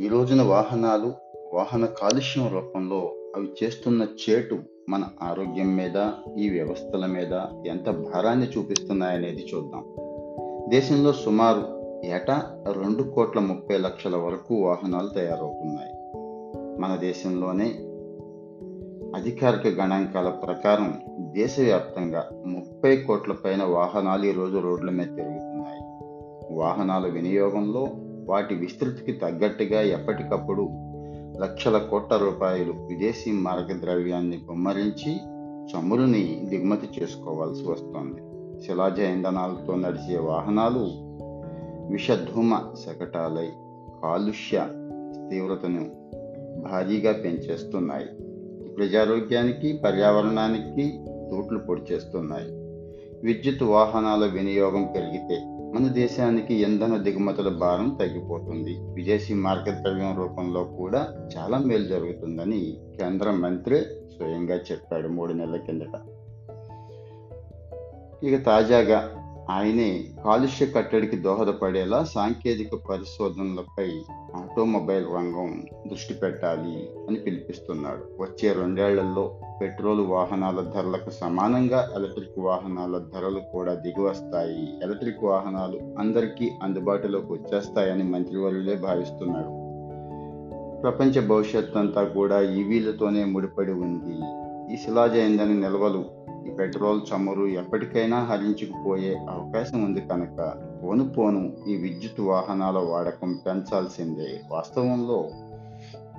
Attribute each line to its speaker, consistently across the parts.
Speaker 1: ఈ రోజున వాహనాలు వాహన కాలుష్యం రూపంలో అవి చేస్తున్న చేటు మన ఆరోగ్యం మీద ఈ వ్యవస్థల మీద ఎంత భారాన్ని చూపిస్తున్నాయనేది చూద్దాం. దేశంలో సుమారు ఏటా రెండు కోట్ల ముప్పై లక్షల వరకు వాహనాలు తయారవుతున్నాయి. మన దేశంలోనే అధికారిక గణాంకాల ప్రకారం దేశవ్యాప్తంగా ముప్పై కోట్ల పైన వాహనాలు ఈరోజు రోడ్ల మీద తిరుగుతున్నాయి. వాహనాల వినియోగంలో వాటి విస్తృతికి తగ్గట్టుగా ఎప్పటికప్పుడు లక్షల కోట్ల రూపాయలు విదేశీ మార్గద్రవ్యాన్ని గుమ్మరించి చమురుని దిగుమతి చేసుకోవాల్సి వస్తోంది. శిలాజ ఇంధనాలతో నడిచే వాహనాలు విషధూమ శకటాలై కాలుష్య తీవ్రతను భారీగా పెంచేస్తున్నాయి. ప్రజారోగ్యానికి పర్యావరణానికి తూట్లు పొడి చేస్తున్నాయి విద్యుత్ వాహనాల వినియోగం పెరిగితే మన దేశానికి ఇంధన దిగుమతుల భారం తగ్గిపోతుంది. విదేశీ మార్గద్రవ్యం రూపంలో కూడా చాలా మేలు జరుగుతుందని కేంద్ర మంత్రి స్వయంగా చెప్పాడు మూడు నెలల కిందట. ఇక తాజాగా ఆయనే కాలుష్య కట్టడికి దోహదపడేలా సాంకేతిక పరిశోధనలపై ఆటోమొబైల్ రంగం దృష్టి పెట్టాలి అని పిలిపిస్తున్నాడు. వచ్చే రెండేళ్ళలో పెట్రోల్ వాహనాల ధరలకు సమానంగా ఎలక్ట్రిక్ వాహనాల ధరలు కూడా దిగువస్తాయి ఎలక్ట్రిక్ వాహనాలు అందరికీ అందుబాటులోకి వచ్చేస్తాయని మంత్రివర్యులే భావిస్తున్నారు. ప్రపంచ భవిష్యత్ అంతా కూడా ఈవీలతోనే ముడిపడి ఉంది. ఈ శిలాజ ఇంధన నిల్వలు ఈ పెట్రోల్ చమురు ఎప్పటికైనా హరించుకుపోయే అవకాశం ఉంది కనుక పోను పోను ఈ విద్యుత్ వాహనాల వాడకం పెంచాల్సిందే. వాస్తవంలో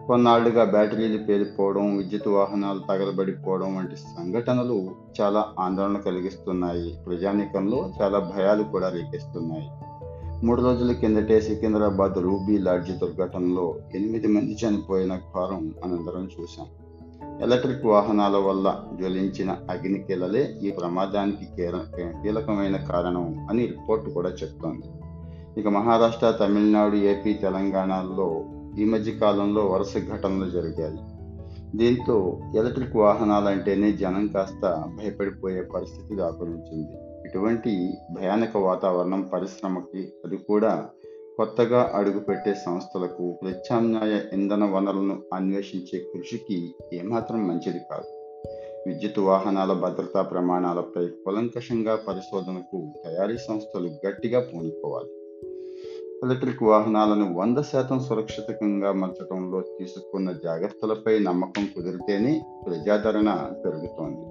Speaker 1: కొన్నాళ్ళుగా బ్యాటరీలు పేలిపోవడం విద్యుత్ వాహనాలు తగలబడిపోవడం వంటి సంఘటనలు చాలా ఆందోళన కలిగిస్తున్నాయి. ప్రజానీకంలో చాలా భయాలు కూడా రేపిస్తున్నాయి మూడు రోజుల కిందటే సికింద్రాబాద్ రూబీ లాడ్జ్ దుర్ఘటనలో ఎనిమిది మంది చనిపోయిన ఘోరం మనందరం చూశాం. ఎలక్ట్రిక్ వాహనాల వల్ల జ్వలించిన అగ్నికిలలే ఈ ప్రమాదానికి కీలకమైన కారణం అని రిపోర్ట్ కూడా చెప్తోంది. ఇక మహారాష్ట్ర తమిళనాడు ఏపీ తెలంగాణలో ఈ మధ్య కాలంలో వరుస ఘటనలు జరిగాయి. దీంతో ఎలక్ట్రిక్ వాహనాలంటేనే జనం కాస్త భయపడిపోయే పరిస్థితి దాపురించింది. ఇటువంటి భయానక వాతావరణం పరిశ్రమకి అది కూడా కొత్తగా అడుగుపెట్టే సంస్థలకు ప్రత్యామ్నాయ ఇంధన వనరులను అన్వేషించే కృషికి ఏమాత్రం మంచిది కాదు. విద్యుత్ వాహనాల భద్రతా ప్రమాణాలపై కులంకషంగా పరిశోధనకు తయారీ సంస్థలు గట్టిగా పూనుకోవాలి. ఎలక్ట్రిక్ వాహనాలను వంద శాతం సురక్షితంగా మార్చడంలో తీసుకున్న జాగ్రత్తలపై నమ్మకం కుదిరితేనే ప్రజాదరణ పెరుగుతోంది.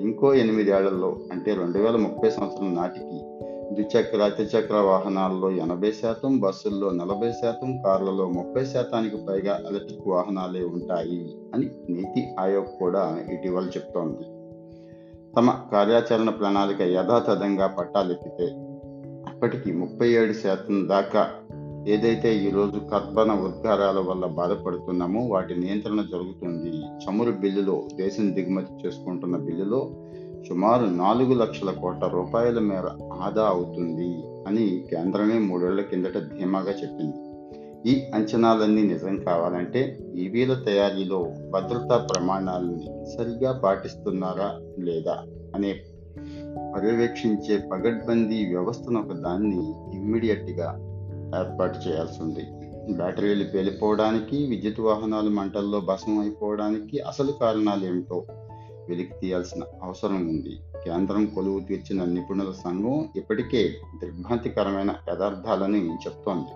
Speaker 1: ఇంకో ఎనిమిదేళ్ళలో అంటే రెండు వేల ముప్పై సంవత్సరం నాటికి ద్విచక్ర అతిచక్ర వాహనాల్లో ఎనభై శాతం బస్సుల్లో నలభై శాతం కార్లలో ముప్పై శాతానికి పైగా ఎలక్ట్రిక్ వాహనాలే ఉంటాయి అని నీతి ఆయోగ్ కూడా ఇటీవల చెప్తోంది. తమ కార్యాచరణ ప్రణాళిక యథాతథంగా పట్టాలెక్కితే అప్పటికి ముప్పై ఏడు శాతం దాకా ఏదైతే ఈరోజు కర్బన ఉద్గారాల వల్ల బాధపడుతున్నామో వాటి నియంత్రణ జరుగుతుంది. చమురు బిల్లులో దేశం దిగుమతి చేసుకుంటున్న బిల్లులో సుమారు నాలుగు లక్షల కోట్ల రూపాయల మేర ఆదా అవుతుంది అని కేంద్రమే మూడేళ్ళ కిందట ధీమాగా చెప్పింది. ఈ అంచనాలన్నీ నిజం కావాలంటే ఈవీల తయారీలో భద్రతా ప్రమాణాలని సరిగా పాటిస్తున్నారా లేదా అనే పర్యవేక్షించే పగడ్బందీ వ్యవస్థను ఒక దాన్ని ఇమ్మీడియట్గా ఏర్పాటు చేయాల్సి ఉంది. బ్యాటరీలు పేలిపోవడానికి విద్యుత్ వాహనాలు మంటల్లో భస్మం అయిపోవడానికి అసలు కారణాలు ఏమిటో వెలికి తీయాల్సిన అవసరం ఉంది. కేంద్రం కొలువు తీర్చిన నిపుణుల సంఘం ఇప్పటికే దిగ్భ్రాంతికరమైన పదార్థాలని చెప్తోంది.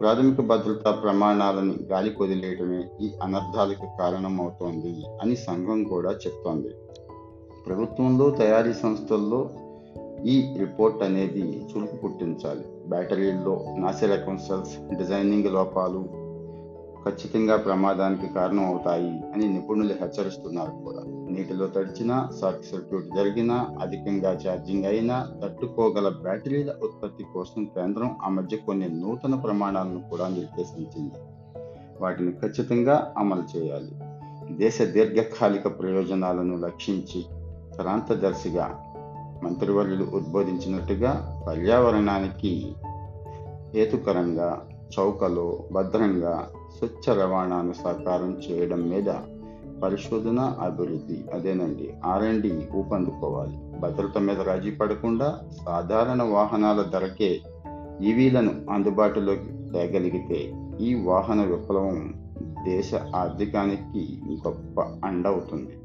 Speaker 1: ప్రాథమిక భద్రతా ప్రమాణాలను గాలి కొదిలేయటమే ఈ అనర్థాలకు కారణమవుతోంది అని సంఘం కూడా చెప్తోంది. ప్రభుత్వంలో తయారీ సంస్థల్లో ఈ రిపోర్ట్ అనేది చురుకు పుట్టించాలి. బ్యాటరీల్లో నాసిరకం సెల్స్ డిజైనింగ్ లోపాలు ఖచ్చితంగా ప్రమాదానికి కారణం అవుతాయి అని నిపుణులు హెచ్చరిస్తున్నారు కూడా. నీటిలో తడిచినా షార్ట్ సర్క్యూట్ జరిగినా అధికంగా ఛార్జింగ్ అయినా తట్టుకోగల బ్యాటరీల ఉత్పత్తి కోసం కేంద్రం ఆ మధ్య కొన్ని నూతన ప్రమాణాలను కూడా నిర్దేశించింది. వాటిని ఖచ్చితంగా అమలు చేయాలి. దేశ దీర్ఘకాలిక ప్రయోజనాలను లక్షించి ప్రాంతదర్శిగా మంత్రివర్యులు ఉద్బోధించినట్టుగా పర్యావరణానికి హేతుకరంగా చౌకలో భద్రంగా స్వచ్ఛ రవాణాను సాకారం చేయడం మీద పరిశోధన అభివృద్ధి అదేనండి. ఆర్ అండ్ డి ఊపందుకోవాలి. భద్రత మీద రాజీ పడకుండా సాధారణ వాహనాల ధరకే ఈవీలను అందుబాటులోకి తేగలిగితే ఈ వాహన విప్లవం దేశ ఆర్థికానికి గొప్ప అండ అవుతుంది